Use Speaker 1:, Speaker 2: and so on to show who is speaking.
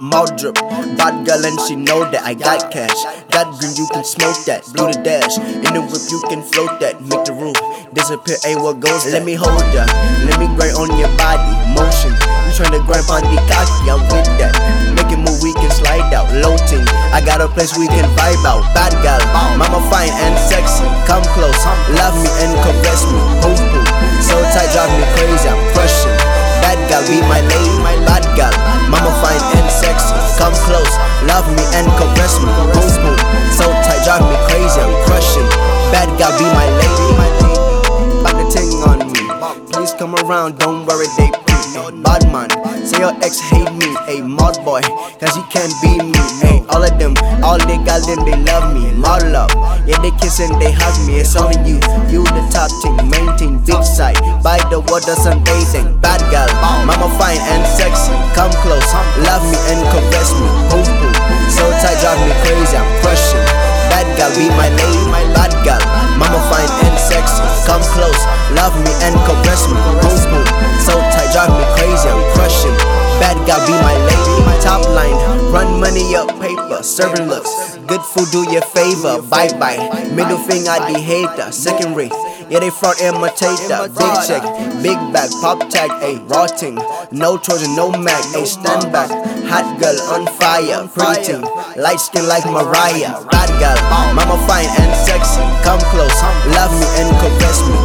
Speaker 1: mouth drip. Bad girl and she know that I got cash. That green you can smoke that, blue the dash. In the whip you can float that, make the roof disappear. Hey, what goes? Let me hold ya, let me grind on your body, motion. You tryna grind on the cocky, I'm with that. Make it move, we can slide out, low loading. I got a place we can vibe out. Bad girl, mama fine and sexy. Come close, love me and love me and caress me. Boom boom, so tight, drive me crazy. I'm crushing. Bad girl, be my lady, my. Back the thing on me. Please come around, don't worry, they pre. Bad man, say your ex hate me, a mod boy, cause he can't be me. Hey, all of them, all they got them, they love me, model up. Yeah, they kiss and they hug me, it's only you, you the top team, main thing, big side. By the water, sunbathing, bad girl, mama fine and sexy. Come close, love me and caress be my lady, my bad girl. Mama fine and sexy. Come close, love me and caress me. Boom boom, so tight, drive me crazy. I'm crushing. Bad girl, be my lady. Top line, run money up paper, serving looks. Good food, do your favor. Bye bye. Middle finger, I the hater. Second rate. Yeah, they front imitator. Big check, big bag, pop tag, a rotting. No Trojan, no Mac, a stand back. Hot girl on fire, pretty. Light skin like Mariah. Bad girl, mama fine and sexy. Come close, love me and caress me.